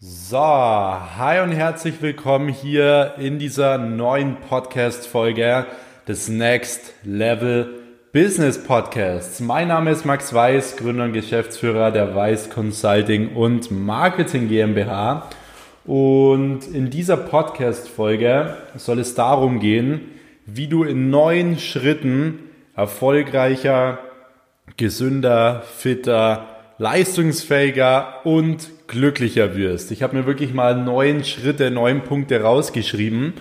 So, hi und herzlich willkommen hier in dieser neuen Podcast-Folge des Next Level Business Podcasts. Mein Name ist Max Weiß, Gründer und Geschäftsführer der Weiß Consulting und Marketing GmbH. Und in dieser Podcast-Folge soll es darum gehen, wie du in neun Schritten erfolgreicher, gesünder, fitter, leistungsfähiger und glücklicher wirst. Ich habe mir wirklich mal neun Schritte, neun Punkte rausgeschrieben,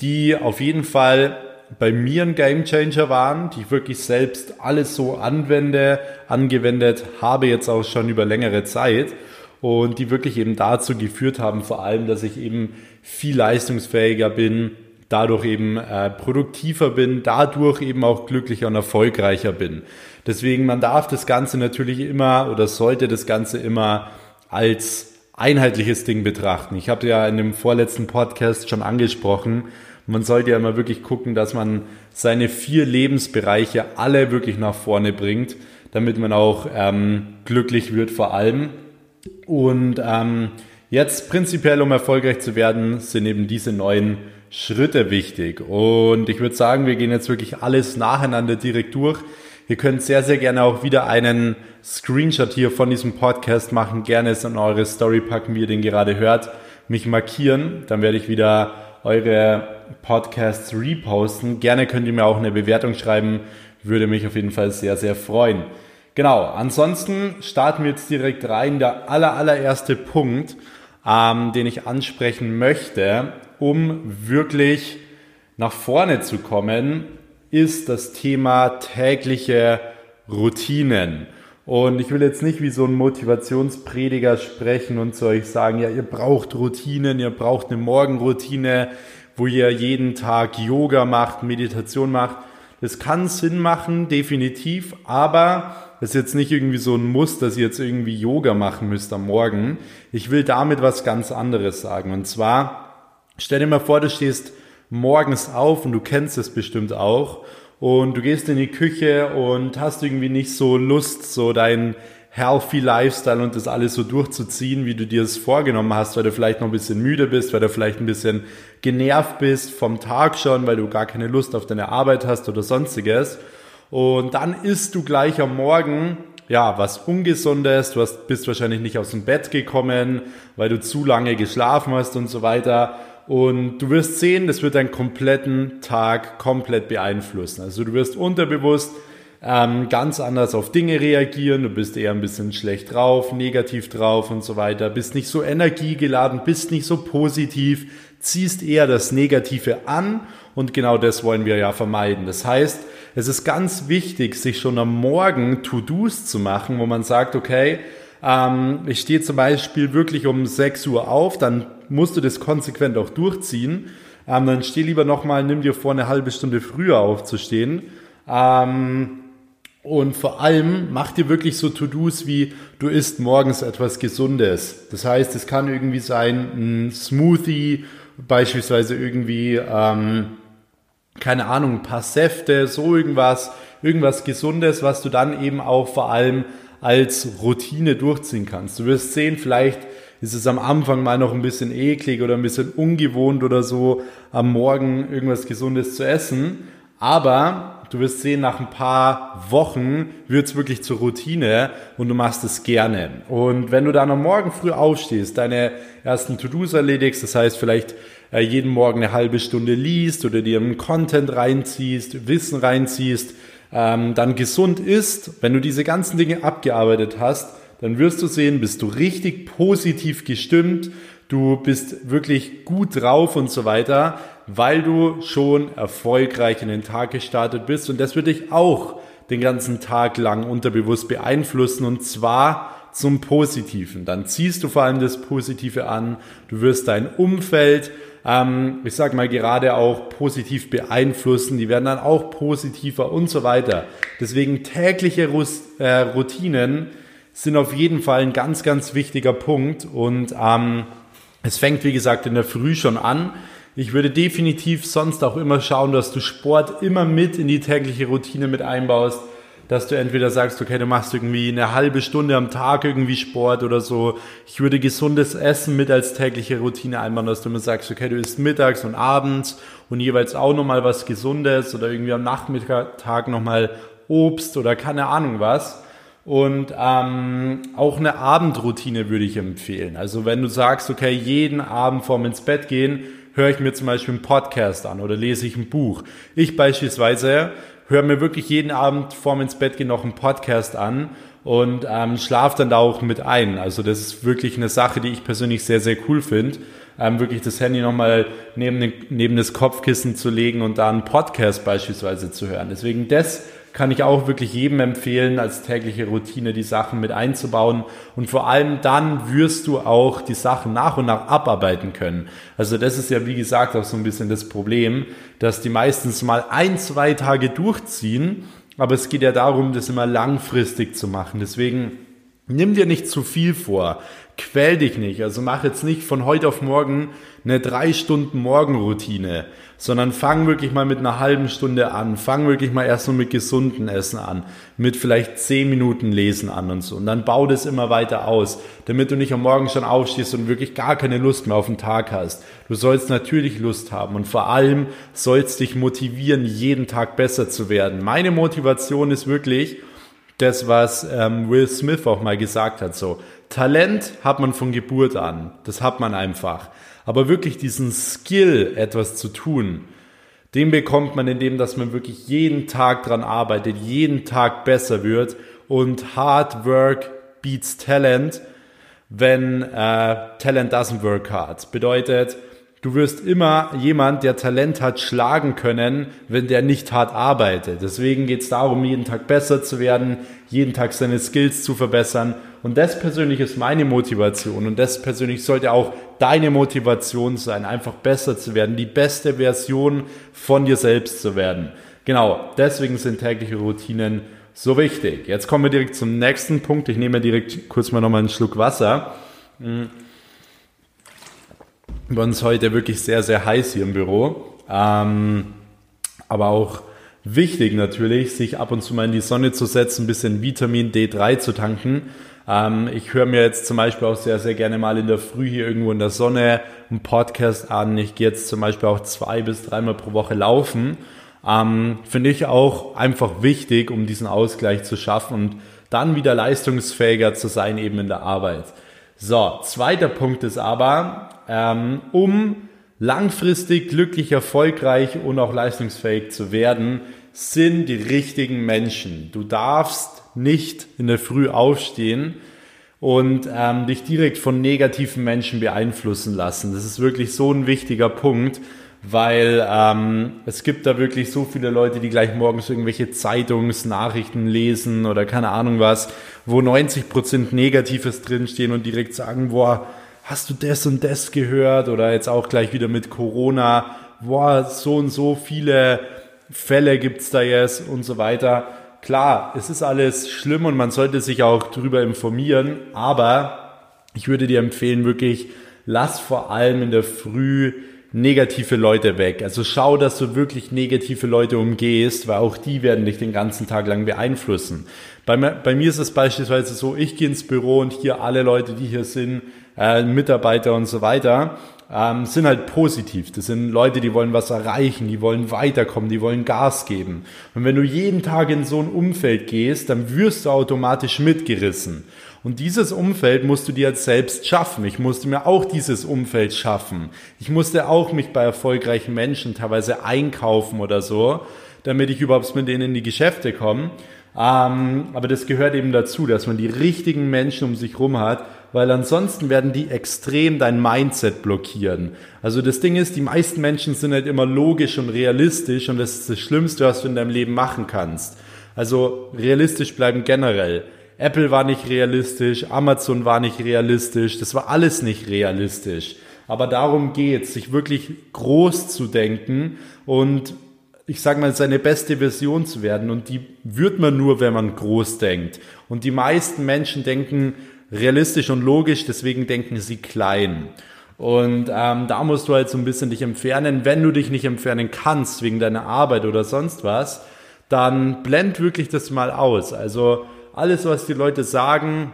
die auf jeden Fall bei mir ein Gamechanger waren, die ich wirklich selbst alles so anwende, angewendet habe jetzt auch schon über längere Zeit und die wirklich eben dazu geführt haben, vor allem, dass ich eben viel leistungsfähiger bin, dadurch eben äh, produktiver bin, dadurch eben auch glücklicher und erfolgreicher bin. Deswegen, man darf das Ganze natürlich immer oder sollte das Ganze immer als einheitliches Ding betrachten. Ich habe ja in dem vorletzten Podcast schon angesprochen, man sollte ja immer wirklich gucken, dass man seine vier Lebensbereiche alle wirklich nach vorne bringt, damit man auch ähm, glücklich wird vor allem. Und ähm, jetzt prinzipiell, um erfolgreich zu werden, sind eben diese neuen Schritte wichtig. Und ich würde sagen, wir gehen jetzt wirklich alles nacheinander direkt durch. Ihr könnt sehr, sehr gerne auch wieder einen Screenshot hier von diesem Podcast machen. Gerne es in eure Story packen, wie ihr den gerade hört. Mich markieren. Dann werde ich wieder eure Podcasts reposten. Gerne könnt ihr mir auch eine Bewertung schreiben. Würde mich auf jeden Fall sehr, sehr freuen. Genau. Ansonsten starten wir jetzt direkt rein. Der aller, allererste Punkt, ähm, den ich ansprechen möchte, um wirklich nach vorne zu kommen, ist das Thema tägliche Routinen. Und ich will jetzt nicht wie so ein Motivationsprediger sprechen und zu euch sagen, ja, ihr braucht Routinen, ihr braucht eine Morgenroutine, wo ihr jeden Tag Yoga macht, Meditation macht. Das kann Sinn machen, definitiv, aber es ist jetzt nicht irgendwie so ein Muss, dass ihr jetzt irgendwie Yoga machen müsst am Morgen. Ich will damit was ganz anderes sagen. Und zwar, stell dir mal vor, du stehst morgens auf und du kennst es bestimmt auch und du gehst in die Küche und hast irgendwie nicht so Lust, so dein healthy Lifestyle und das alles so durchzuziehen, wie du dir es vorgenommen hast, weil du vielleicht noch ein bisschen müde bist, weil du vielleicht ein bisschen genervt bist vom Tag schon, weil du gar keine Lust auf deine Arbeit hast oder sonstiges. Und dann isst du gleich am Morgen ja, was Ungesundes, du hast, bist wahrscheinlich nicht aus dem Bett gekommen, weil du zu lange geschlafen hast und so weiter. Und du wirst sehen, das wird deinen kompletten Tag komplett beeinflussen. Also du wirst unterbewusst ähm, ganz anders auf Dinge reagieren, du bist eher ein bisschen schlecht drauf, negativ drauf und so weiter, bist nicht so energiegeladen, bist nicht so positiv, ziehst eher das Negative an und genau das wollen wir ja vermeiden. Das heißt, es ist ganz wichtig, sich schon am Morgen To-Dos zu machen, wo man sagt, okay, ähm, ich stehe zum Beispiel wirklich um 6 Uhr auf, dann musst du das konsequent auch durchziehen. Ähm, dann steh lieber nochmal, nimm dir vor, eine halbe Stunde früher aufzustehen. Ähm, und vor allem mach dir wirklich so To-Dos wie du isst morgens etwas Gesundes. Das heißt, es kann irgendwie sein ein Smoothie, beispielsweise irgendwie, ähm, keine Ahnung, ein paar Säfte, so irgendwas, irgendwas Gesundes, was du dann eben auch vor allem als Routine durchziehen kannst. Du wirst sehen, vielleicht ist es am Anfang mal noch ein bisschen eklig oder ein bisschen ungewohnt oder so, am Morgen irgendwas Gesundes zu essen. Aber du wirst sehen, nach ein paar Wochen wird es wirklich zur Routine und du machst es gerne. Und wenn du dann am Morgen früh aufstehst, deine ersten To-Dos erledigst, das heißt vielleicht äh, jeden Morgen eine halbe Stunde liest oder dir einen Content reinziehst, Wissen reinziehst, ähm, dann gesund ist, wenn du diese ganzen Dinge abgearbeitet hast, dann wirst du sehen, bist du richtig positiv gestimmt, du bist wirklich gut drauf und so weiter, weil du schon erfolgreich in den Tag gestartet bist und das wird dich auch den ganzen Tag lang unterbewusst beeinflussen und zwar zum Positiven. Dann ziehst du vor allem das Positive an, du wirst dein Umfeld ähm, ich sage mal, gerade auch positiv beeinflussen. Die werden dann auch positiver und so weiter. Deswegen tägliche äh, Routinen sind auf jeden Fall ein ganz, ganz wichtiger Punkt. Und ähm, es fängt, wie gesagt, in der Früh schon an. Ich würde definitiv sonst auch immer schauen, dass du Sport immer mit in die tägliche Routine mit einbaust dass du entweder sagst, okay, du machst irgendwie eine halbe Stunde am Tag irgendwie Sport oder so. Ich würde gesundes Essen mit als tägliche Routine einbauen, dass du mir sagst, okay, du isst mittags und abends und jeweils auch nochmal was Gesundes oder irgendwie am Nachmittag nochmal Obst oder keine Ahnung was. Und ähm, auch eine Abendroutine würde ich empfehlen. Also wenn du sagst, okay, jeden Abend vorm ins Bett gehen, höre ich mir zum Beispiel einen Podcast an oder lese ich ein Buch. Ich beispielsweise höre mir wirklich jeden Abend vorm ins Bett gehen noch einen Podcast an und ähm, schlafe dann da auch mit ein. Also das ist wirklich eine Sache, die ich persönlich sehr, sehr cool finde. Ähm, wirklich das Handy nochmal neben, neben das Kopfkissen zu legen und da einen Podcast beispielsweise zu hören. Deswegen das kann ich auch wirklich jedem empfehlen, als tägliche Routine die Sachen mit einzubauen. Und vor allem dann wirst du auch die Sachen nach und nach abarbeiten können. Also das ist ja, wie gesagt, auch so ein bisschen das Problem, dass die meistens mal ein, zwei Tage durchziehen. Aber es geht ja darum, das immer langfristig zu machen. Deswegen nimm dir nicht zu viel vor quäl dich nicht. Also mach jetzt nicht von heute auf morgen eine drei Stunden Morgenroutine, sondern fang wirklich mal mit einer halben Stunde an. Fang wirklich mal erst nur mit gesunden Essen an, mit vielleicht zehn Minuten Lesen an und so. Und dann bau das immer weiter aus, damit du nicht am Morgen schon aufstehst und wirklich gar keine Lust mehr auf den Tag hast. Du sollst natürlich Lust haben und vor allem sollst dich motivieren, jeden Tag besser zu werden. Meine Motivation ist wirklich, das, was ähm, Will Smith auch mal gesagt hat, so Talent hat man von Geburt an, das hat man einfach. Aber wirklich diesen Skill, etwas zu tun, den bekommt man, indem dass man wirklich jeden Tag dran arbeitet, jeden Tag besser wird und Hard Work beats Talent, wenn äh, Talent doesn't work hard. Bedeutet, Du wirst immer jemand, der Talent hat, schlagen können, wenn der nicht hart arbeitet. Deswegen geht es darum, jeden Tag besser zu werden, jeden Tag seine Skills zu verbessern. Und das persönlich ist meine Motivation. Und das persönlich sollte auch deine Motivation sein, einfach besser zu werden, die beste Version von dir selbst zu werden. Genau, deswegen sind tägliche Routinen so wichtig. Jetzt kommen wir direkt zum nächsten Punkt. Ich nehme direkt kurz mal nochmal einen Schluck Wasser. Bei uns heute wirklich sehr, sehr heiß hier im Büro. Ähm, aber auch wichtig natürlich, sich ab und zu mal in die Sonne zu setzen, ein bisschen Vitamin D3 zu tanken. Ähm, ich höre mir jetzt zum Beispiel auch sehr, sehr gerne mal in der Früh hier irgendwo in der Sonne einen Podcast an. Ich gehe jetzt zum Beispiel auch zwei bis dreimal pro Woche laufen. Ähm, Finde ich auch einfach wichtig, um diesen Ausgleich zu schaffen und dann wieder leistungsfähiger zu sein eben in der Arbeit. So, zweiter Punkt ist aber, ähm, um langfristig glücklich, erfolgreich und auch leistungsfähig zu werden, sind die richtigen Menschen. Du darfst nicht in der Früh aufstehen und ähm, dich direkt von negativen Menschen beeinflussen lassen. Das ist wirklich so ein wichtiger Punkt, weil ähm, es gibt da wirklich so viele Leute, die gleich morgens irgendwelche Zeitungsnachrichten lesen oder keine Ahnung was, wo 90 Prozent Negatives drinstehen und direkt sagen, boah, hast du das und das gehört? Oder jetzt auch gleich wieder mit Corona, boah, so und so viele Fälle gibt's da jetzt und so weiter. Klar, es ist alles schlimm und man sollte sich auch drüber informieren, aber ich würde dir empfehlen, wirklich, lass vor allem in der Früh negative Leute weg. Also schau, dass du wirklich negative Leute umgehst, weil auch die werden dich den ganzen Tag lang beeinflussen. Bei, bei mir ist es beispielsweise so, ich gehe ins Büro und hier alle Leute, die hier sind, äh, Mitarbeiter und so weiter, ähm, sind halt positiv. Das sind Leute, die wollen was erreichen, die wollen weiterkommen, die wollen Gas geben. Und wenn du jeden Tag in so ein Umfeld gehst, dann wirst du automatisch mitgerissen. Und dieses Umfeld musst du dir jetzt selbst schaffen. Ich musste mir auch dieses Umfeld schaffen. Ich musste auch mich bei erfolgreichen Menschen teilweise einkaufen oder so, damit ich überhaupt mit denen in die Geschäfte komme. Ähm, aber das gehört eben dazu, dass man die richtigen Menschen um sich rum hat, weil ansonsten werden die extrem dein Mindset blockieren. Also das Ding ist, die meisten Menschen sind halt immer logisch und realistisch und das ist das Schlimmste, was du in deinem Leben machen kannst. Also realistisch bleiben generell. Apple war nicht realistisch, Amazon war nicht realistisch, das war alles nicht realistisch. Aber darum geht's, sich wirklich groß zu denken und ich sag mal, seine beste Version zu werden. Und die wird man nur, wenn man groß denkt. Und die meisten Menschen denken realistisch und logisch, deswegen denken sie klein. Und ähm, da musst du halt so ein bisschen dich entfernen. Wenn du dich nicht entfernen kannst wegen deiner Arbeit oder sonst was, dann blend wirklich das mal aus. Also alles, was die Leute sagen,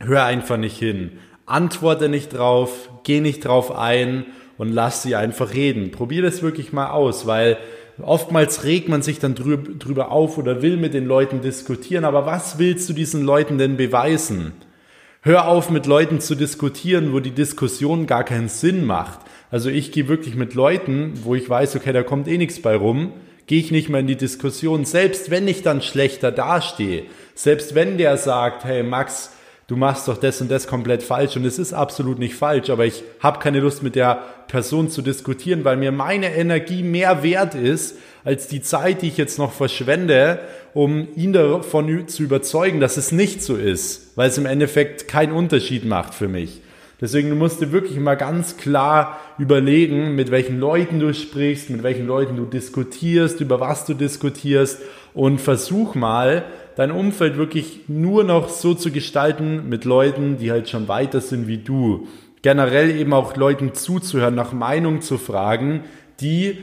hör einfach nicht hin. Antworte nicht drauf, geh nicht drauf ein und lass sie einfach reden. Probier das wirklich mal aus, weil oftmals regt man sich dann drüber auf oder will mit den Leuten diskutieren, aber was willst du diesen Leuten denn beweisen? Hör auf, mit Leuten zu diskutieren, wo die Diskussion gar keinen Sinn macht. Also ich gehe wirklich mit Leuten, wo ich weiß, okay, da kommt eh nichts bei rum, gehe ich nicht mehr in die Diskussion, selbst wenn ich dann schlechter dastehe, selbst wenn der sagt, hey Max, du machst doch das und das komplett falsch und es ist absolut nicht falsch, aber ich habe keine Lust mit der Person zu diskutieren, weil mir meine Energie mehr wert ist als die Zeit, die ich jetzt noch verschwende, um ihn davon zu überzeugen, dass es nicht so ist, weil es im Endeffekt keinen Unterschied macht für mich. Deswegen musst du wirklich mal ganz klar überlegen, mit welchen Leuten du sprichst, mit welchen Leuten du diskutierst, über was du diskutierst und versuch mal, dein Umfeld wirklich nur noch so zu gestalten mit Leuten, die halt schon weiter sind wie du. Generell eben auch Leuten zuzuhören, nach Meinung zu fragen, die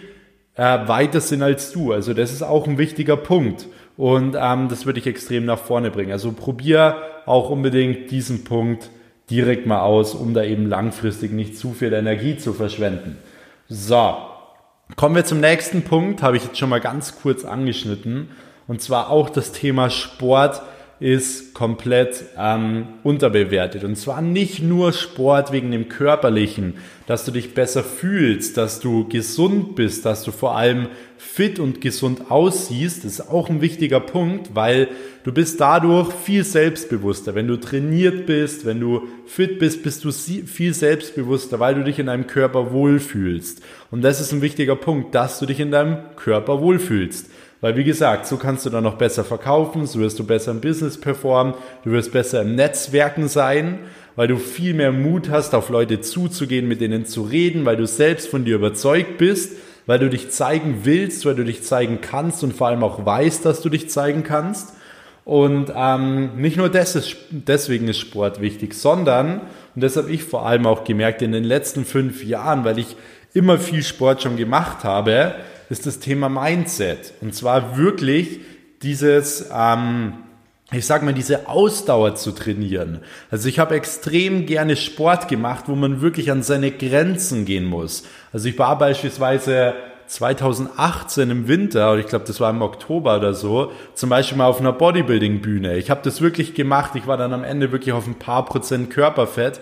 äh, weiter sind als du. Also das ist auch ein wichtiger Punkt. Und ähm, das würde ich extrem nach vorne bringen. Also probier auch unbedingt diesen Punkt direkt mal aus, um da eben langfristig nicht zu viel Energie zu verschwenden. So, kommen wir zum nächsten Punkt, habe ich jetzt schon mal ganz kurz angeschnitten. Und zwar auch das Thema Sport ist komplett ähm, unterbewertet. Und zwar nicht nur Sport wegen dem körperlichen, dass du dich besser fühlst, dass du gesund bist, dass du vor allem fit und gesund aussiehst. Ist auch ein wichtiger Punkt, weil du bist dadurch viel selbstbewusster. Wenn du trainiert bist, wenn du fit bist, bist du viel selbstbewusster, weil du dich in deinem Körper wohlfühlst. Und das ist ein wichtiger Punkt, dass du dich in deinem Körper wohlfühlst. Weil wie gesagt, so kannst du dann noch besser verkaufen, so wirst du besser im Business performen, du wirst besser im Netzwerken sein, weil du viel mehr Mut hast, auf Leute zuzugehen, mit denen zu reden, weil du selbst von dir überzeugt bist, weil du dich zeigen willst, weil du dich zeigen kannst und vor allem auch weißt, dass du dich zeigen kannst. Und ähm, nicht nur ist, deswegen ist Sport wichtig, sondern, und das habe ich vor allem auch gemerkt in den letzten fünf Jahren, weil ich immer viel Sport schon gemacht habe, ist das Thema Mindset. Und zwar wirklich dieses, ähm, ich sag mal, diese Ausdauer zu trainieren. Also ich habe extrem gerne Sport gemacht, wo man wirklich an seine Grenzen gehen muss. Also ich war beispielsweise 2018 im Winter, oder ich glaube, das war im Oktober oder so, zum Beispiel mal auf einer Bodybuilding-Bühne. Ich habe das wirklich gemacht. Ich war dann am Ende wirklich auf ein paar Prozent Körperfett.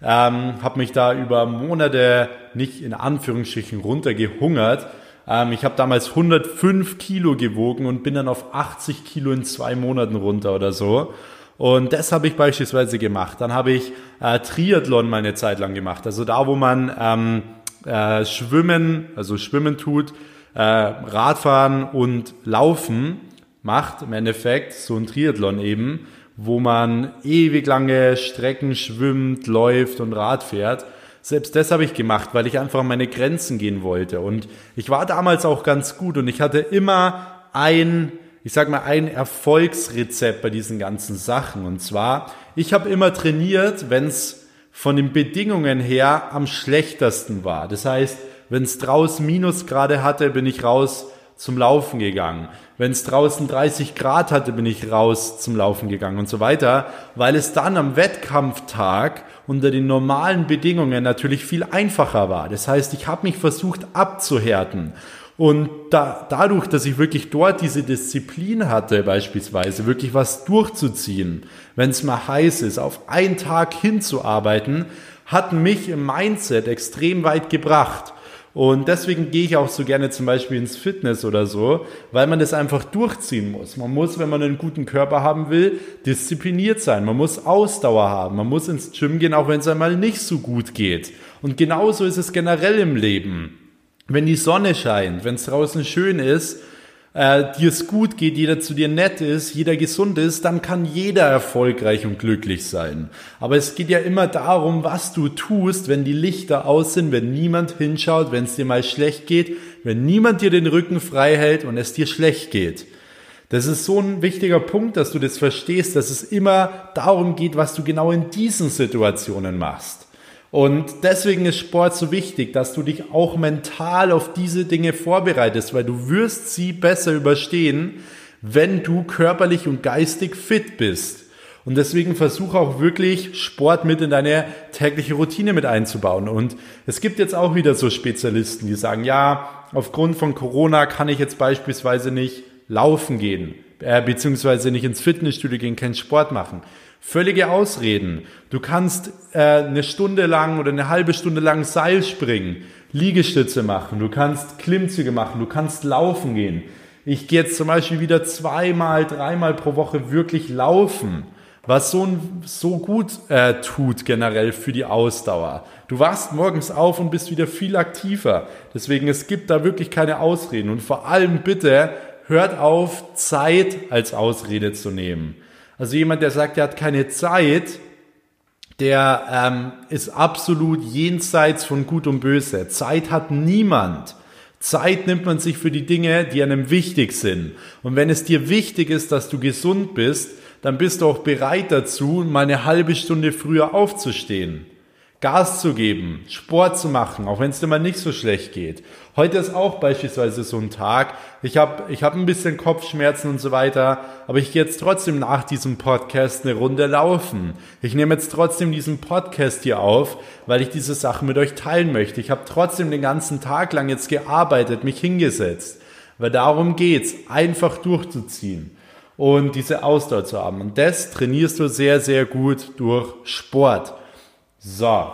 Ähm, habe mich da über Monate nicht in Anführungsstrichen runtergehungert ähm, ich habe damals 105 Kilo gewogen und bin dann auf 80 Kilo in zwei Monaten runter oder so. Und das habe ich beispielsweise gemacht. Dann habe ich äh, Triathlon meine Zeit lang gemacht. Also da, wo man ähm, äh, Schwimmen, also Schwimmen tut, äh, Radfahren und Laufen macht im Endeffekt, so ein Triathlon eben, wo man ewig lange Strecken schwimmt, läuft und Rad fährt. Selbst das habe ich gemacht, weil ich einfach an meine Grenzen gehen wollte. Und ich war damals auch ganz gut und ich hatte immer ein, ich sag mal, ein Erfolgsrezept bei diesen ganzen Sachen. Und zwar, ich habe immer trainiert, wenn es von den Bedingungen her am schlechtesten war. Das heißt, wenn es draußen Minusgrade hatte, bin ich raus zum Laufen gegangen. Wenn es draußen 30 Grad hatte, bin ich raus zum Laufen gegangen und so weiter, weil es dann am Wettkampftag unter den normalen Bedingungen natürlich viel einfacher war. Das heißt, ich habe mich versucht abzuhärten. Und da, dadurch, dass ich wirklich dort diese Disziplin hatte, beispielsweise wirklich was durchzuziehen, wenn es mal heiß ist, auf einen Tag hinzuarbeiten, hat mich im Mindset extrem weit gebracht. Und deswegen gehe ich auch so gerne zum Beispiel ins Fitness oder so, weil man das einfach durchziehen muss. Man muss, wenn man einen guten Körper haben will, diszipliniert sein. Man muss Ausdauer haben. Man muss ins Gym gehen, auch wenn es einmal nicht so gut geht. Und genauso ist es generell im Leben. Wenn die Sonne scheint, wenn es draußen schön ist, äh, dir es gut geht, jeder zu dir nett ist, jeder gesund ist, dann kann jeder erfolgreich und glücklich sein. Aber es geht ja immer darum, was du tust, wenn die Lichter aus sind, wenn niemand hinschaut, wenn es dir mal schlecht geht, wenn niemand dir den Rücken frei hält und es dir schlecht geht. Das ist so ein wichtiger Punkt, dass du das verstehst, dass es immer darum geht, was du genau in diesen Situationen machst. Und deswegen ist Sport so wichtig, dass du dich auch mental auf diese Dinge vorbereitest, weil du wirst sie besser überstehen, wenn du körperlich und geistig fit bist. Und deswegen versuche auch wirklich Sport mit in deine tägliche Routine mit einzubauen. Und es gibt jetzt auch wieder so Spezialisten, die sagen, ja, aufgrund von Corona kann ich jetzt beispielsweise nicht laufen gehen, äh, beziehungsweise nicht ins Fitnessstudio gehen, keinen Sport machen. Völlige Ausreden. Du kannst äh, eine Stunde lang oder eine halbe Stunde lang Seil springen, Liegestütze machen, du kannst Klimmzüge machen, du kannst laufen gehen. Ich gehe jetzt zum Beispiel wieder zweimal, dreimal pro Woche wirklich laufen, was so, so gut äh, tut generell für die Ausdauer. Du wachst morgens auf und bist wieder viel aktiver. Deswegen, es gibt da wirklich keine Ausreden. Und vor allem bitte hört auf, Zeit als Ausrede zu nehmen. Also jemand, der sagt, er hat keine Zeit, der ähm, ist absolut jenseits von Gut und Böse. Zeit hat niemand. Zeit nimmt man sich für die Dinge, die einem wichtig sind. Und wenn es dir wichtig ist, dass du gesund bist, dann bist du auch bereit dazu, mal eine halbe Stunde früher aufzustehen. Gas zu geben, Sport zu machen, auch wenn es dir mal nicht so schlecht geht. Heute ist auch beispielsweise so ein Tag. Ich habe ich hab ein bisschen Kopfschmerzen und so weiter, aber ich gehe jetzt trotzdem nach diesem Podcast eine Runde laufen. Ich nehme jetzt trotzdem diesen Podcast hier auf, weil ich diese Sache mit euch teilen möchte. Ich habe trotzdem den ganzen Tag lang jetzt gearbeitet, mich hingesetzt, weil darum geht's, einfach durchzuziehen und diese Ausdauer zu haben. Und das trainierst du sehr, sehr gut durch Sport. So,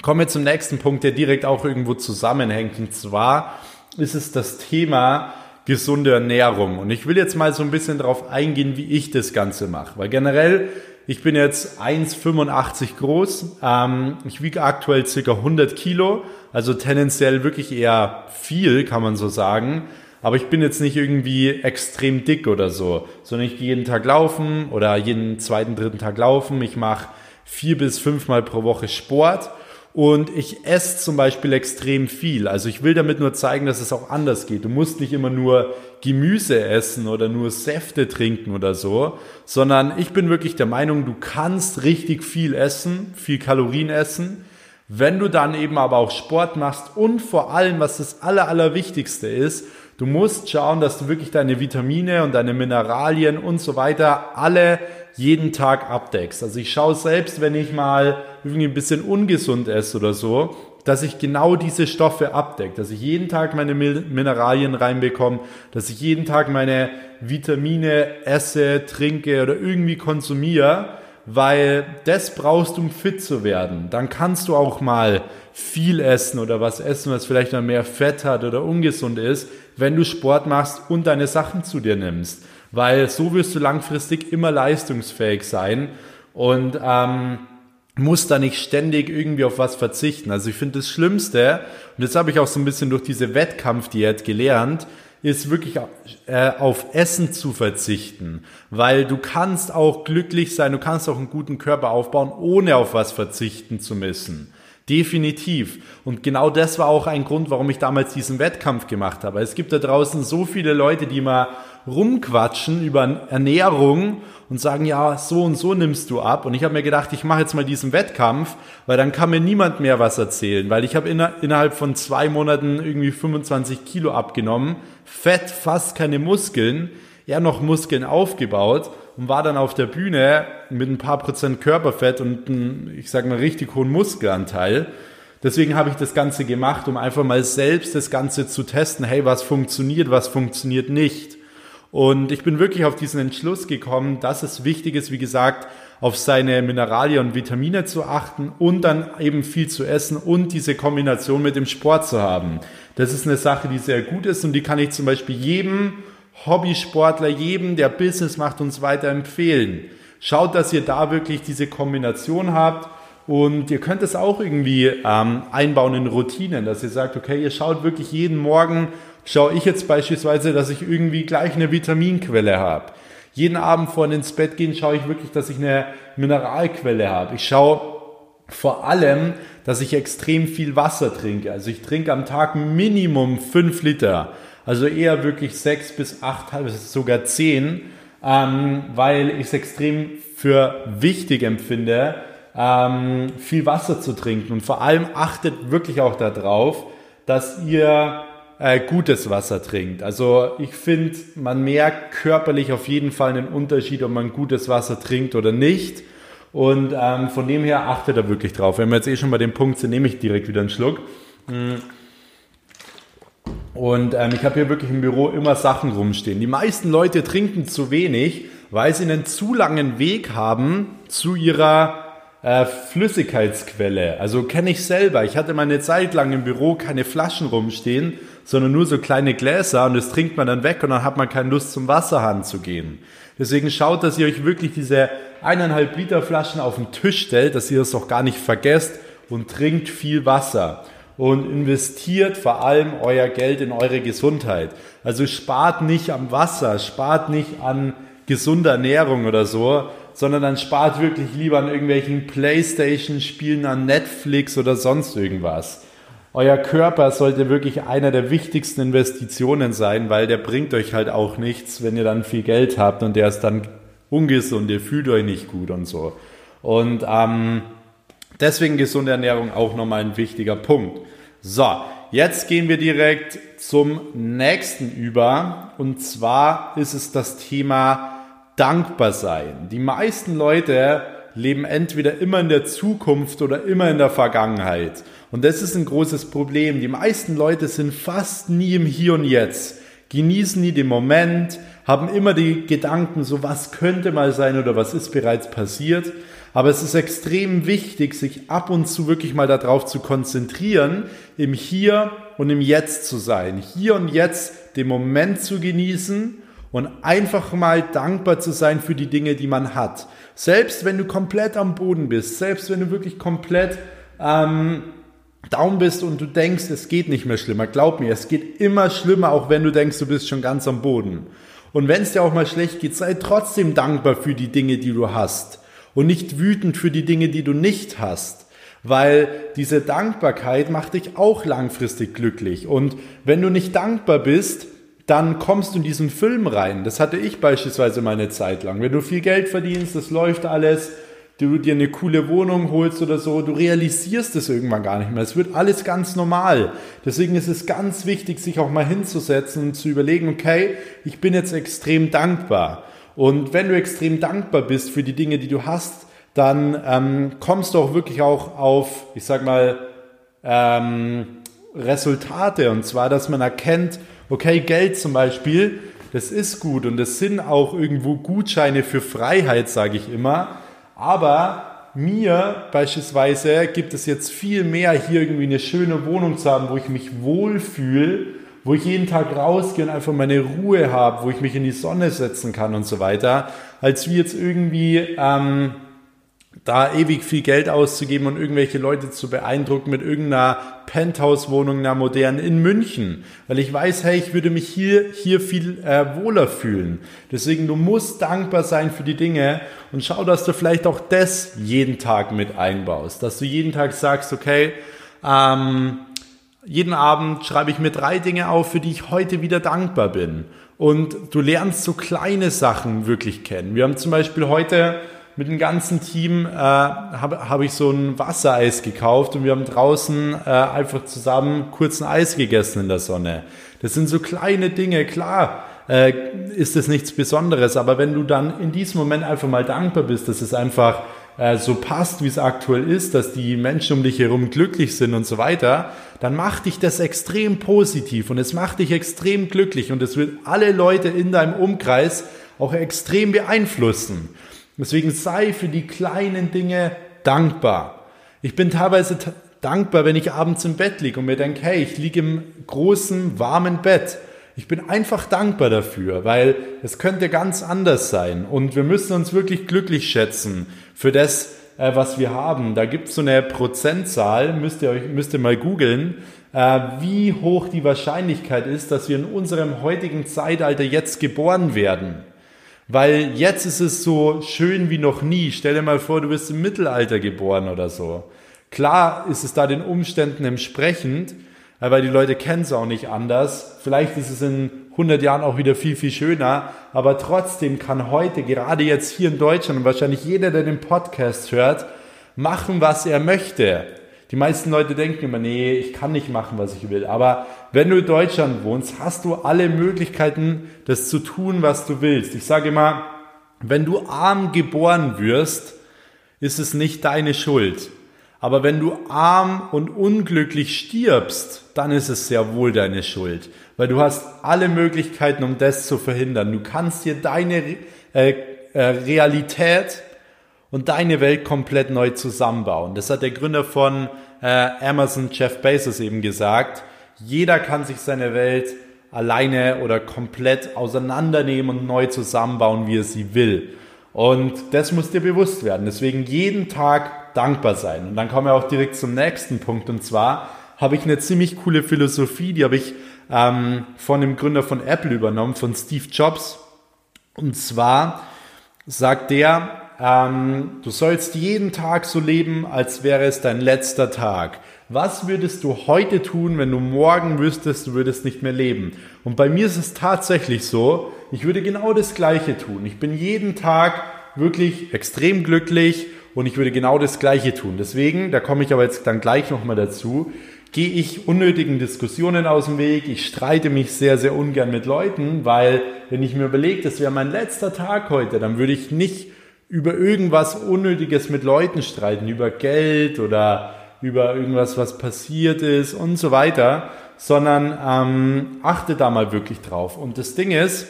kommen wir zum nächsten Punkt, der direkt auch irgendwo zusammenhängt. Und zwar ist es das Thema gesunde Ernährung. Und ich will jetzt mal so ein bisschen darauf eingehen, wie ich das Ganze mache. Weil generell, ich bin jetzt 1,85 groß. Ähm, ich wiege aktuell circa 100 Kilo. Also tendenziell wirklich eher viel, kann man so sagen. Aber ich bin jetzt nicht irgendwie extrem dick oder so, sondern ich gehe jeden Tag laufen oder jeden zweiten, dritten Tag laufen. Ich mache vier bis fünfmal pro Woche Sport und ich esse zum Beispiel extrem viel. Also ich will damit nur zeigen, dass es auch anders geht. Du musst nicht immer nur Gemüse essen oder nur Säfte trinken oder so, sondern ich bin wirklich der Meinung, du kannst richtig viel essen, viel Kalorien essen. Wenn du dann eben aber auch Sport machst und vor allem, was das Aller, Allerwichtigste ist, Du musst schauen, dass du wirklich deine Vitamine und deine Mineralien und so weiter alle jeden Tag abdeckst. Also ich schaue selbst, wenn ich mal irgendwie ein bisschen ungesund esse oder so, dass ich genau diese Stoffe abdecke, dass ich jeden Tag meine Mineralien reinbekomme, dass ich jeden Tag meine Vitamine esse, trinke oder irgendwie konsumiere, weil das brauchst um fit zu werden. Dann kannst du auch mal viel essen oder was essen, was vielleicht noch mehr Fett hat oder ungesund ist, wenn du Sport machst und deine Sachen zu dir nimmst weil so wirst du langfristig immer leistungsfähig sein und ähm, musst da nicht ständig irgendwie auf was verzichten. Also ich finde das Schlimmste, und das habe ich auch so ein bisschen durch diese Wettkampfdiät gelernt, ist wirklich äh, auf Essen zu verzichten, weil du kannst auch glücklich sein, du kannst auch einen guten Körper aufbauen, ohne auf was verzichten zu müssen. Definitiv. Und genau das war auch ein Grund, warum ich damals diesen Wettkampf gemacht habe. Es gibt da draußen so viele Leute, die mal rumquatschen über Ernährung und sagen, ja, so und so nimmst du ab. Und ich habe mir gedacht, ich mache jetzt mal diesen Wettkampf, weil dann kann mir niemand mehr was erzählen, weil ich habe inner, innerhalb von zwei Monaten irgendwie 25 Kilo abgenommen, Fett, fast keine Muskeln, eher noch Muskeln aufgebaut und war dann auf der Bühne mit ein paar Prozent Körperfett und einem, ich sage mal, richtig hohen Muskelanteil. Deswegen habe ich das Ganze gemacht, um einfach mal selbst das Ganze zu testen. Hey, was funktioniert, was funktioniert nicht. Und ich bin wirklich auf diesen Entschluss gekommen, dass es wichtig ist, wie gesagt, auf seine Mineralien und Vitamine zu achten und dann eben viel zu essen und diese Kombination mit dem Sport zu haben. Das ist eine Sache, die sehr gut ist und die kann ich zum Beispiel jedem Hobbysportler, jedem, der Business macht, uns weiter empfehlen. Schaut, dass ihr da wirklich diese Kombination habt und ihr könnt es auch irgendwie ähm, einbauen in Routinen, dass ihr sagt, okay, ihr schaut wirklich jeden Morgen, schaue ich jetzt beispielsweise, dass ich irgendwie gleich eine Vitaminquelle habe. Jeden Abend vor ins Bett gehen schaue ich wirklich, dass ich eine Mineralquelle habe. Ich schaue vor allem, dass ich extrem viel Wasser trinke. Also ich trinke am Tag Minimum fünf Liter. Also eher wirklich sechs bis acht, sogar zehn, ähm, weil ich es extrem für wichtig empfinde, ähm, viel Wasser zu trinken. Und vor allem achtet wirklich auch darauf, dass ihr äh, gutes Wasser trinkt. Also ich finde, man merkt körperlich auf jeden Fall einen Unterschied, ob man gutes Wasser trinkt oder nicht. Und ähm, von dem her achtet da wirklich drauf. Wenn wir jetzt eh schon bei dem Punkt sind, nehme ich direkt wieder einen Schluck. Mm. Und ähm, ich habe hier wirklich im Büro immer Sachen rumstehen. Die meisten Leute trinken zu wenig, weil sie einen zu langen Weg haben zu ihrer äh, Flüssigkeitsquelle. Also kenne ich selber. Ich hatte mal eine Zeit lang im Büro keine Flaschen rumstehen, sondern nur so kleine Gläser und das trinkt man dann weg und dann hat man keine Lust zum Wasserhahn zu gehen. Deswegen schaut, dass ihr euch wirklich diese eineinhalb Liter Flaschen auf den Tisch stellt, dass ihr das auch gar nicht vergesst und trinkt viel Wasser und investiert vor allem euer Geld in eure Gesundheit. Also spart nicht am Wasser, spart nicht an gesunder Ernährung oder so, sondern dann spart wirklich lieber an irgendwelchen Playstation-Spielen, an Netflix oder sonst irgendwas. Euer Körper sollte wirklich einer der wichtigsten Investitionen sein, weil der bringt euch halt auch nichts, wenn ihr dann viel Geld habt und der ist dann ungesund, ihr fühlt euch nicht gut und so. Und ähm, Deswegen gesunde Ernährung auch nochmal ein wichtiger Punkt. So, jetzt gehen wir direkt zum nächsten über. Und zwar ist es das Thema dankbar sein. Die meisten Leute leben entweder immer in der Zukunft oder immer in der Vergangenheit. Und das ist ein großes Problem. Die meisten Leute sind fast nie im Hier und Jetzt, genießen nie den Moment, haben immer die Gedanken, so was könnte mal sein oder was ist bereits passiert. Aber es ist extrem wichtig, sich ab und zu wirklich mal darauf zu konzentrieren, im Hier und im Jetzt zu sein. Hier und jetzt den Moment zu genießen und einfach mal dankbar zu sein für die Dinge, die man hat. Selbst wenn du komplett am Boden bist, selbst wenn du wirklich komplett ähm, down bist und du denkst, es geht nicht mehr schlimmer. Glaub mir, es geht immer schlimmer, auch wenn du denkst, du bist schon ganz am Boden. Und wenn es dir auch mal schlecht geht, sei trotzdem dankbar für die Dinge, die du hast und nicht wütend für die Dinge, die du nicht hast. Weil diese Dankbarkeit macht dich auch langfristig glücklich. Und wenn du nicht dankbar bist, dann kommst du in diesen Film rein. Das hatte ich beispielsweise meine Zeit lang. Wenn du viel Geld verdienst, das läuft alles, du dir eine coole Wohnung holst oder so, du realisierst es irgendwann gar nicht mehr. Es wird alles ganz normal. Deswegen ist es ganz wichtig, sich auch mal hinzusetzen und zu überlegen, okay, ich bin jetzt extrem dankbar. Und wenn du extrem dankbar bist für die Dinge, die du hast, dann ähm, kommst du auch wirklich auch auf, ich sag mal, ähm, Resultate. Und zwar, dass man erkennt, okay, Geld zum Beispiel, das ist gut und das sind auch irgendwo Gutscheine für Freiheit, sage ich immer. Aber mir beispielsweise gibt es jetzt viel mehr, hier irgendwie eine schöne Wohnung zu haben, wo ich mich wohlfühle wo ich jeden Tag rausgehe und einfach meine Ruhe habe, wo ich mich in die Sonne setzen kann und so weiter, als wie jetzt irgendwie ähm, da ewig viel Geld auszugeben und irgendwelche Leute zu beeindrucken mit irgendeiner Penthouse-Wohnung, einer modernen in München. Weil ich weiß, hey, ich würde mich hier, hier viel äh, wohler fühlen. Deswegen, du musst dankbar sein für die Dinge und schau, dass du vielleicht auch das jeden Tag mit einbaust. Dass du jeden Tag sagst, okay, ähm, jeden Abend schreibe ich mir drei Dinge auf, für die ich heute wieder dankbar bin. Und du lernst so kleine Sachen wirklich kennen. Wir haben zum Beispiel heute mit dem ganzen Team äh, habe hab ich so ein Wassereis gekauft und wir haben draußen äh, einfach zusammen kurz ein Eis gegessen in der Sonne. Das sind so kleine Dinge, klar. Äh, ist es nichts Besonderes, aber wenn du dann in diesem Moment einfach mal dankbar bist, dass es einfach äh, so passt, wie es aktuell ist, dass die Menschen um dich herum glücklich sind und so weiter, dann macht dich das extrem positiv und es macht dich extrem glücklich und es wird alle Leute in deinem Umkreis auch extrem beeinflussen. Deswegen sei für die kleinen Dinge dankbar. Ich bin teilweise dankbar, wenn ich abends im Bett liege und mir denke, hey, ich liege im großen, warmen Bett. Ich bin einfach dankbar dafür, weil es könnte ganz anders sein. Und wir müssen uns wirklich glücklich schätzen für das, äh, was wir haben. Da gibt es so eine Prozentzahl, müsst ihr, euch, müsst ihr mal googeln, äh, wie hoch die Wahrscheinlichkeit ist, dass wir in unserem heutigen Zeitalter jetzt geboren werden. Weil jetzt ist es so schön wie noch nie. Stell dir mal vor, du bist im Mittelalter geboren oder so. Klar ist es da den Umständen entsprechend, weil die Leute kennen es auch nicht anders. Vielleicht ist es in 100 Jahren auch wieder viel, viel schöner, aber trotzdem kann heute, gerade jetzt hier in Deutschland und wahrscheinlich jeder, der den Podcast hört, machen, was er möchte. Die meisten Leute denken immer, nee, ich kann nicht machen, was ich will. Aber wenn du in Deutschland wohnst, hast du alle Möglichkeiten, das zu tun, was du willst. Ich sage immer, wenn du arm geboren wirst, ist es nicht deine Schuld. Aber wenn du arm und unglücklich stirbst, dann ist es sehr wohl deine Schuld. Weil du hast alle Möglichkeiten, um das zu verhindern. Du kannst dir deine äh, äh, Realität und deine Welt komplett neu zusammenbauen. Das hat der Gründer von äh, Amazon, Jeff Bezos, eben gesagt. Jeder kann sich seine Welt alleine oder komplett auseinandernehmen und neu zusammenbauen, wie er sie will. Und das muss dir bewusst werden. Deswegen jeden Tag dankbar sein. Und dann kommen wir auch direkt zum nächsten Punkt. Und zwar habe ich eine ziemlich coole Philosophie, die habe ich ähm, von dem Gründer von Apple übernommen, von Steve Jobs. Und zwar sagt der, ähm, du sollst jeden Tag so leben, als wäre es dein letzter Tag. Was würdest du heute tun, wenn du morgen wüsstest, du würdest nicht mehr leben? Und bei mir ist es tatsächlich so, ich würde genau das Gleiche tun. Ich bin jeden Tag wirklich extrem glücklich und ich würde genau das Gleiche tun. Deswegen, da komme ich aber jetzt dann gleich nochmal dazu, gehe ich unnötigen Diskussionen aus dem Weg. Ich streite mich sehr, sehr ungern mit Leuten, weil wenn ich mir überlege, das wäre mein letzter Tag heute, dann würde ich nicht über irgendwas Unnötiges mit Leuten streiten, über Geld oder über irgendwas, was passiert ist und so weiter, sondern ähm, achte da mal wirklich drauf. Und das Ding ist,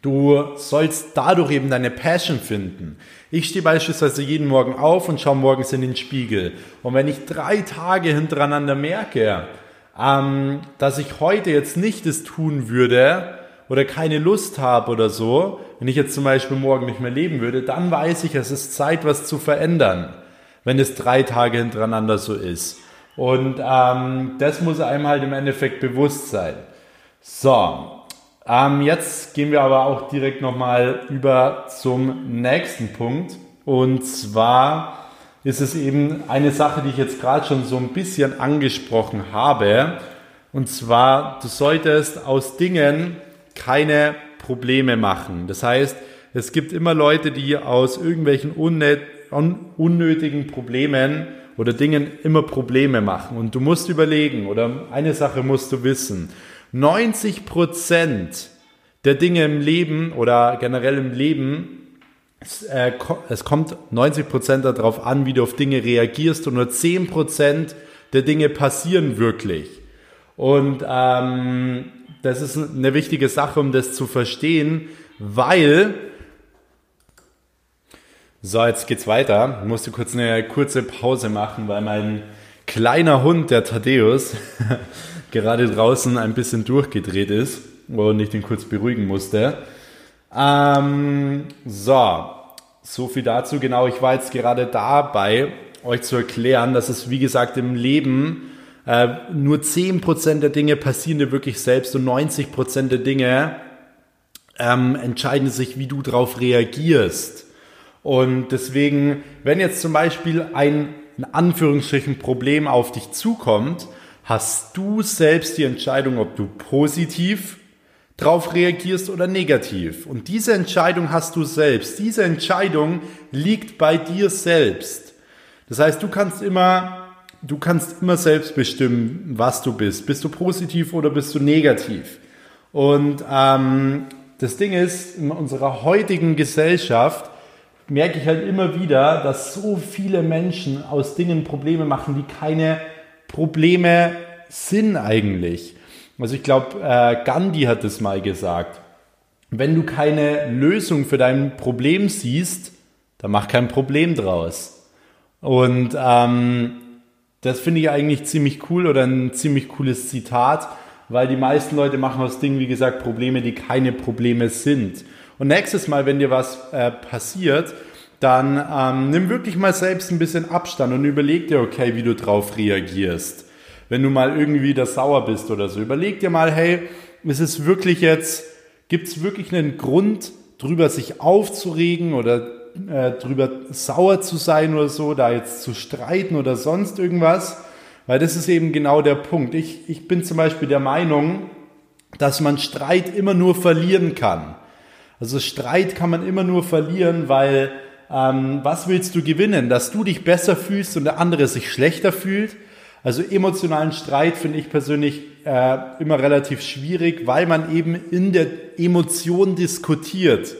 du sollst dadurch eben deine Passion finden. Ich stehe beispielsweise jeden Morgen auf und schaue morgens in den Spiegel. Und wenn ich drei Tage hintereinander merke, ähm, dass ich heute jetzt nicht das tun würde oder keine Lust habe oder so, wenn ich jetzt zum Beispiel morgen nicht mehr leben würde, dann weiß ich, es ist Zeit, was zu verändern, wenn es drei Tage hintereinander so ist. Und ähm, das muss einem halt im Endeffekt bewusst sein. So, ähm, jetzt gehen wir aber auch direkt nochmal über zum nächsten Punkt. Und zwar ist es eben eine Sache, die ich jetzt gerade schon so ein bisschen angesprochen habe. Und zwar, du solltest aus Dingen keine Probleme machen. Das heißt, es gibt immer Leute, die aus irgendwelchen unnötigen Problemen oder Dingen immer Probleme machen. Und du musst überlegen, oder eine Sache musst du wissen. 90 Prozent der Dinge im Leben oder generell im Leben, es, äh, kommt 90 Prozent darauf an, wie du auf Dinge reagierst und nur 10 Prozent der Dinge passieren wirklich. Und ähm, das ist eine wichtige Sache, um das zu verstehen, weil so, jetzt geht's weiter. Ich musste kurz eine kurze Pause machen, weil mein kleiner Hund, der Thaddeus, gerade draußen ein bisschen durchgedreht ist und ich den kurz beruhigen musste. Ähm, so, so viel dazu. Genau, ich war jetzt gerade dabei, euch zu erklären, dass es, wie gesagt, im Leben äh, nur 10% der Dinge passieren dir wirklich selbst und 90% der Dinge ähm, entscheiden sich, wie du darauf reagierst. Und deswegen, wenn jetzt zum Beispiel ein in Anführungsstrichen Problem auf dich zukommt, hast du selbst die Entscheidung, ob du positiv drauf reagierst oder negativ. Und diese Entscheidung hast du selbst. Diese Entscheidung liegt bei dir selbst. Das heißt, du kannst immer, du kannst immer selbst bestimmen, was du bist. Bist du positiv oder bist du negativ? Und ähm, das Ding ist, in unserer heutigen Gesellschaft merke ich halt immer wieder, dass so viele Menschen aus Dingen Probleme machen, die keine Probleme sind eigentlich. Also ich glaube, äh, Gandhi hat es mal gesagt. Wenn du keine Lösung für dein Problem siehst, dann mach kein Problem draus. Und ähm, das finde ich eigentlich ziemlich cool oder ein ziemlich cooles Zitat, weil die meisten Leute machen aus Dingen, wie gesagt, Probleme, die keine Probleme sind. Und nächstes Mal, wenn dir was äh, passiert, dann ähm, nimm wirklich mal selbst ein bisschen Abstand und überleg dir, okay, wie du drauf reagierst. Wenn du mal irgendwie da sauer bist oder so, überleg dir mal, hey, ist es wirklich jetzt, gibt es wirklich einen Grund, drüber sich aufzuregen oder äh, drüber sauer zu sein oder so, da jetzt zu streiten oder sonst irgendwas? Weil das ist eben genau der Punkt. Ich, ich bin zum Beispiel der Meinung, dass man Streit immer nur verlieren kann. Also Streit kann man immer nur verlieren, weil ähm, was willst du gewinnen? Dass du dich besser fühlst und der andere sich schlechter fühlt? Also emotionalen Streit finde ich persönlich äh, immer relativ schwierig, weil man eben in der Emotion diskutiert.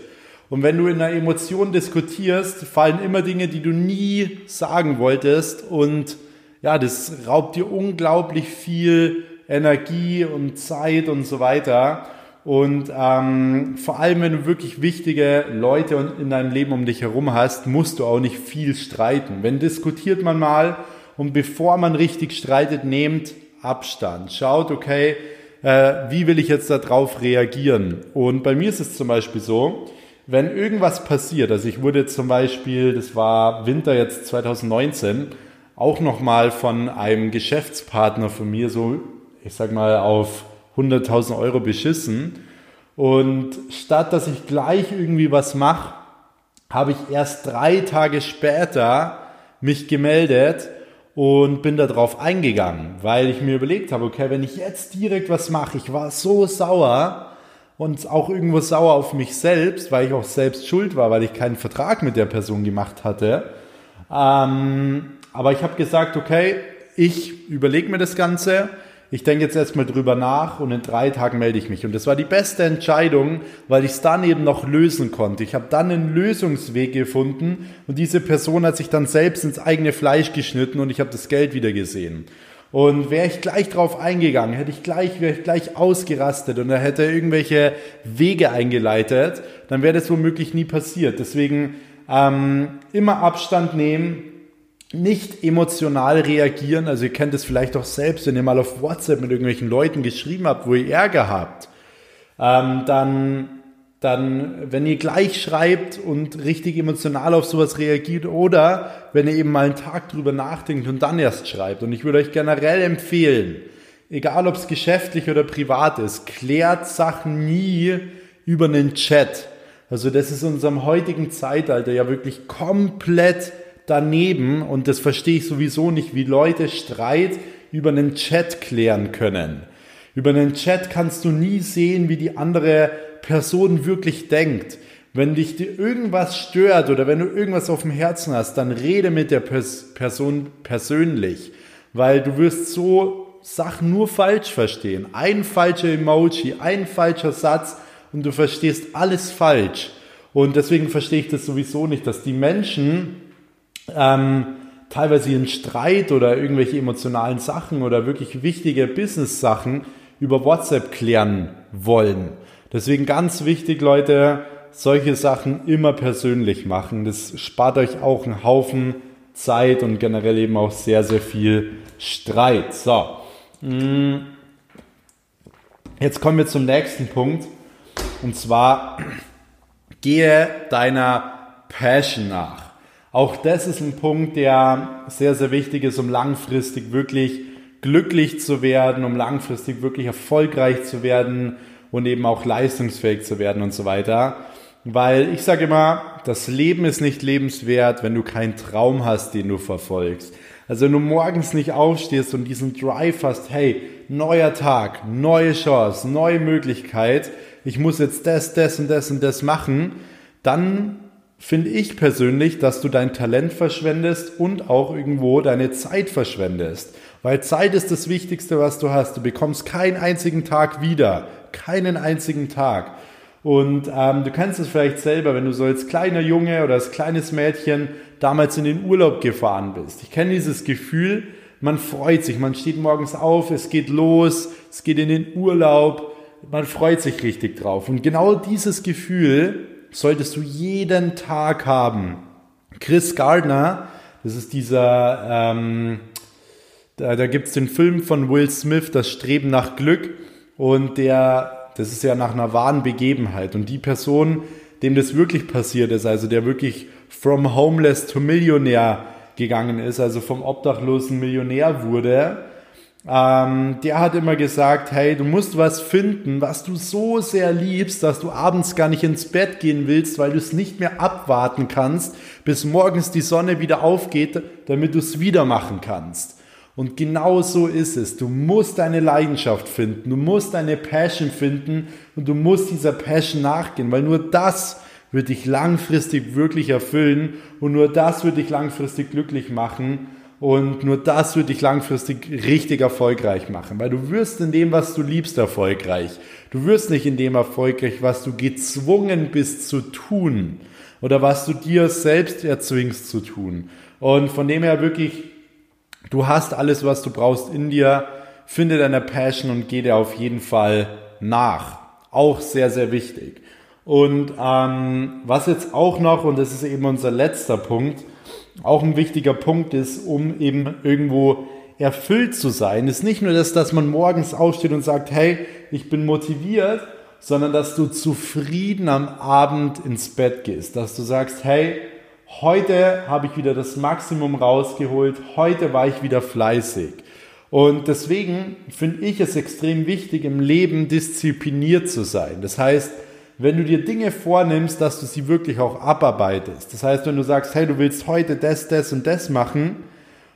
Und wenn du in einer Emotion diskutierst, fallen immer Dinge, die du nie sagen wolltest. Und ja, das raubt dir unglaublich viel Energie und Zeit und so weiter. Und ähm, vor allem, wenn du wirklich wichtige Leute in deinem Leben um dich herum hast, musst du auch nicht viel streiten. Wenn diskutiert man mal und bevor man richtig streitet, nehmt Abstand. Schaut, okay, äh, wie will ich jetzt darauf reagieren? Und bei mir ist es zum Beispiel so, wenn irgendwas passiert, also ich wurde zum Beispiel, das war Winter jetzt 2019, auch nochmal von einem Geschäftspartner von mir so, ich sag mal, auf 100.000 Euro beschissen. Und statt dass ich gleich irgendwie was mache, habe ich erst drei Tage später mich gemeldet und bin darauf eingegangen, weil ich mir überlegt habe, okay, wenn ich jetzt direkt was mache, ich war so sauer und auch irgendwo sauer auf mich selbst, weil ich auch selbst schuld war, weil ich keinen Vertrag mit der Person gemacht hatte. Ähm, aber ich habe gesagt, okay, ich überlege mir das Ganze, ich denke jetzt erstmal drüber nach und in drei Tagen melde ich mich. Und das war die beste Entscheidung, weil ich es dann eben noch lösen konnte. Ich habe dann einen Lösungsweg gefunden und diese Person hat sich dann selbst ins eigene Fleisch geschnitten und ich habe das Geld wieder gesehen. Und wäre ich gleich drauf eingegangen, hätte ich gleich, wäre ich gleich ausgerastet und er hätte irgendwelche Wege eingeleitet, dann wäre das womöglich nie passiert. Deswegen ähm, immer Abstand nehmen, nicht emotional reagieren. Also ihr kennt es vielleicht auch selbst, wenn ihr mal auf WhatsApp mit irgendwelchen Leuten geschrieben habt, wo ihr Ärger habt, ähm, dann, dann, wenn ihr gleich schreibt und richtig emotional auf sowas reagiert oder wenn ihr eben mal einen Tag drüber nachdenkt und dann erst schreibt. Und ich würde euch generell empfehlen, egal ob es geschäftlich oder privat ist, klärt Sachen nie über einen Chat. Also das ist in unserem heutigen Zeitalter ja wirklich komplett daneben und das verstehe ich sowieso nicht, wie Leute Streit über einen Chat klären können. Über einen Chat kannst du nie sehen, wie die andere Person wirklich denkt. Wenn dich irgendwas stört oder wenn du irgendwas auf dem Herzen hast, dann rede mit der Person persönlich, weil du wirst so Sachen nur falsch verstehen. Ein falscher Emoji, ein falscher Satz und du verstehst alles falsch. Und deswegen verstehe ich das sowieso nicht, dass die Menschen ähm, teilweise ihren Streit oder irgendwelche emotionalen Sachen oder wirklich wichtige Business-Sachen über WhatsApp klären wollen. Deswegen ganz wichtig, Leute, solche Sachen immer persönlich machen. Das spart euch auch einen Haufen Zeit und generell eben auch sehr, sehr viel Streit. So. Mm. Jetzt kommen wir zum nächsten Punkt. Und zwar gehe deiner Passion nach. Auch das ist ein Punkt, der sehr, sehr wichtig ist, um langfristig wirklich glücklich zu werden, um langfristig wirklich erfolgreich zu werden und eben auch leistungsfähig zu werden und so weiter. Weil ich sage immer, das Leben ist nicht lebenswert, wenn du keinen Traum hast, den du verfolgst. Also wenn du morgens nicht aufstehst und diesen Drive hast, hey, neuer Tag, neue Chance, neue Möglichkeit, ich muss jetzt das, das und das und das machen, dann finde ich persönlich, dass du dein Talent verschwendest und auch irgendwo deine Zeit verschwendest. Weil Zeit ist das Wichtigste, was du hast. Du bekommst keinen einzigen Tag wieder. Keinen einzigen Tag. Und ähm, du kennst es vielleicht selber, wenn du so als kleiner Junge oder als kleines Mädchen damals in den Urlaub gefahren bist. Ich kenne dieses Gefühl, man freut sich, man steht morgens auf, es geht los, es geht in den Urlaub, man freut sich richtig drauf. Und genau dieses Gefühl solltest du jeden Tag haben. Chris Gardner, das ist dieser, ähm, da, da gibt es den Film von Will Smith, das Streben nach Glück. Und der, das ist ja nach einer wahren Begebenheit. Und die Person, dem das wirklich passiert ist, also der wirklich from homeless to Millionär gegangen ist, also vom obdachlosen Millionär wurde, ähm, der hat immer gesagt, hey, du musst was finden, was du so sehr liebst, dass du abends gar nicht ins Bett gehen willst, weil du es nicht mehr abwarten kannst, bis morgens die Sonne wieder aufgeht, damit du es wieder machen kannst. Und genau so ist es. Du musst deine Leidenschaft finden, du musst deine Passion finden und du musst dieser Passion nachgehen, weil nur das wird dich langfristig wirklich erfüllen und nur das wird dich langfristig glücklich machen und nur das wird dich langfristig richtig erfolgreich machen, weil du wirst in dem, was du liebst, erfolgreich. Du wirst nicht in dem erfolgreich, was du gezwungen bist zu tun oder was du dir selbst erzwingst zu tun. Und von dem her wirklich, du hast alles, was du brauchst in dir. Finde deine Passion und geh dir auf jeden Fall nach. Auch sehr, sehr wichtig. Und ähm, was jetzt auch noch, und das ist eben unser letzter Punkt, auch ein wichtiger Punkt ist, um eben irgendwo erfüllt zu sein, ist nicht nur das, dass man morgens aufsteht und sagt, hey, ich bin motiviert, sondern dass du zufrieden am Abend ins Bett gehst, dass du sagst, hey, heute habe ich wieder das Maximum rausgeholt, heute war ich wieder fleißig. Und deswegen finde ich es extrem wichtig, im Leben diszipliniert zu sein. Das heißt, wenn du dir Dinge vornimmst, dass du sie wirklich auch abarbeitest. Das heißt, wenn du sagst, hey, du willst heute das, das und das machen,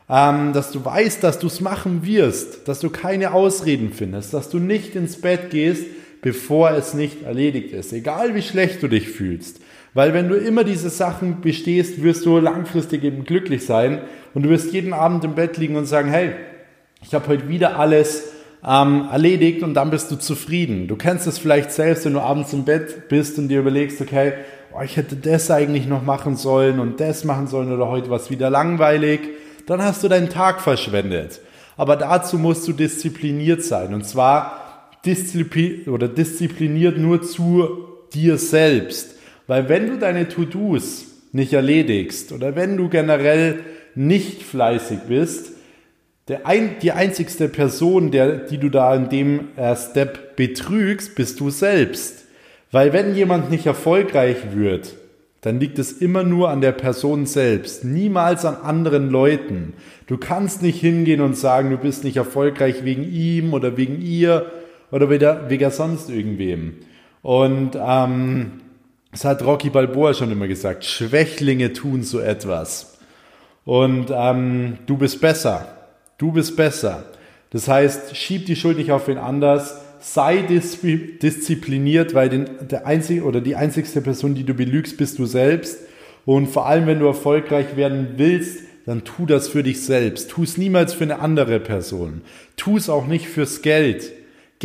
ähm, dass du weißt, dass du es machen wirst, dass du keine Ausreden findest, dass du nicht ins Bett gehst, bevor es nicht erledigt ist, egal wie schlecht du dich fühlst. Weil wenn du immer diese Sachen bestehst, wirst du langfristig eben glücklich sein und du wirst jeden Abend im Bett liegen und sagen, hey, ich habe heute wieder alles ähm, erledigt und dann bist du zufrieden. Du kennst es vielleicht selbst, wenn du abends im Bett bist und dir überlegst, okay, oh, ich hätte das eigentlich noch machen sollen und das machen sollen oder heute was wieder langweilig. Dann hast du deinen Tag verschwendet. Aber dazu musst du diszipliniert sein und zwar disziplin oder diszipliniert nur zu dir selbst. Weil wenn du deine To-Dos nicht erledigst oder wenn du generell nicht fleißig bist, der ein, die einzigste Person, der, die du da in dem äh, Step betrügst, bist du selbst. Weil wenn jemand nicht erfolgreich wird, dann liegt es immer nur an der Person selbst, niemals an anderen Leuten. Du kannst nicht hingehen und sagen, du bist nicht erfolgreich wegen ihm oder wegen ihr oder wegen, sonst irgendwem. Und ähm, das hat Rocky Balboa schon immer gesagt, Schwächlinge tun so etwas. Und ähm, du bist besser. Du bist besser. Das heißt, schieb die Schuld nicht auf wen anders. Sei diszipliniert, weil den, der einzige oder die einzigste Person, die du belügst, bist du selbst. Und vor allem, wenn du erfolgreich werden willst, dann tu das für dich selbst. Tu es niemals für eine andere Person. Tu es auch nicht fürs Geld.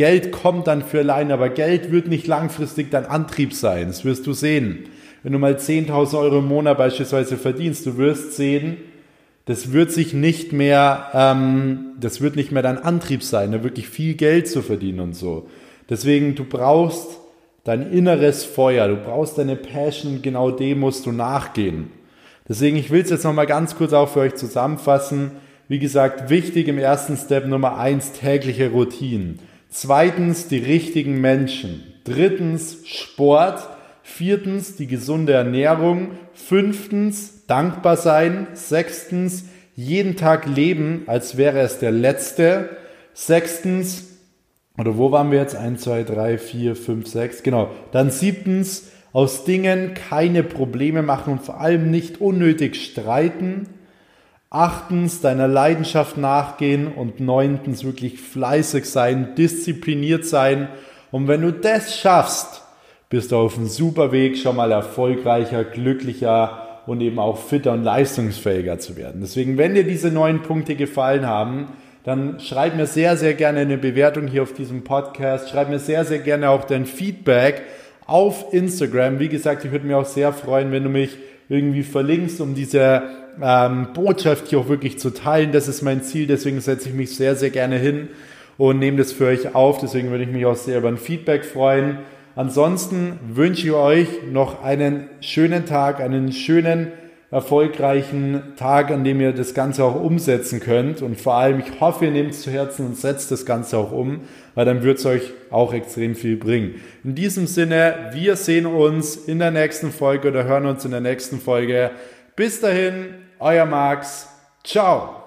Geld kommt dann für allein, aber Geld wird nicht langfristig dein Antrieb sein. Das wirst du sehen. Wenn du mal 10.000 Euro im Monat beispielsweise verdienst, du wirst sehen, das wird sich nicht mehr, ähm, das wird nicht mehr dein Antrieb sein, da wirklich viel Geld zu verdienen und so. Deswegen, du brauchst dein inneres Feuer, du brauchst deine Passion, genau dem musst du nachgehen. Deswegen, ich will es jetzt nochmal ganz kurz auch für euch zusammenfassen. Wie gesagt, wichtig im ersten Step Nummer eins tägliche Routinen. Zweitens, die richtigen Menschen. Drittens, Sport. Viertens, die gesunde Ernährung. Fünftens, dankbar sein. Sechstens, jeden Tag leben, als wäre es der letzte. Sechstens, oder wo waren wir jetzt? Eins, zwei, drei, vier, fünf, sechs. Genau. Dann siebtens, aus Dingen keine Probleme machen und vor allem nicht unnötig streiten. Achtens, deiner Leidenschaft nachgehen und neuntens, wirklich fleißig sein, diszipliniert sein. Und wenn du das schaffst, bist du auf einem super Weg, schon mal erfolgreicher, glücklicher, und eben auch fitter und leistungsfähiger zu werden. Deswegen, wenn dir diese neuen Punkte gefallen haben, dann schreib mir sehr, sehr gerne eine Bewertung hier auf diesem Podcast. Schreib mir sehr, sehr gerne auch dein Feedback auf Instagram. Wie gesagt, ich würde mich auch sehr freuen, wenn du mich irgendwie verlinkst, um diese ähm, Botschaft hier auch wirklich zu teilen. Das ist mein Ziel. Deswegen setze ich mich sehr, sehr gerne hin und nehme das für euch auf. Deswegen würde ich mich auch sehr über ein Feedback freuen. Ansonsten wünsche ich euch noch einen schönen Tag, einen schönen, erfolgreichen Tag, an dem ihr das Ganze auch umsetzen könnt. Und vor allem, ich hoffe, ihr nehmt es zu Herzen und setzt das Ganze auch um, weil dann wird es euch auch extrem viel bringen. In diesem Sinne, wir sehen uns in der nächsten Folge oder hören uns in der nächsten Folge. Bis dahin, euer Max. Ciao.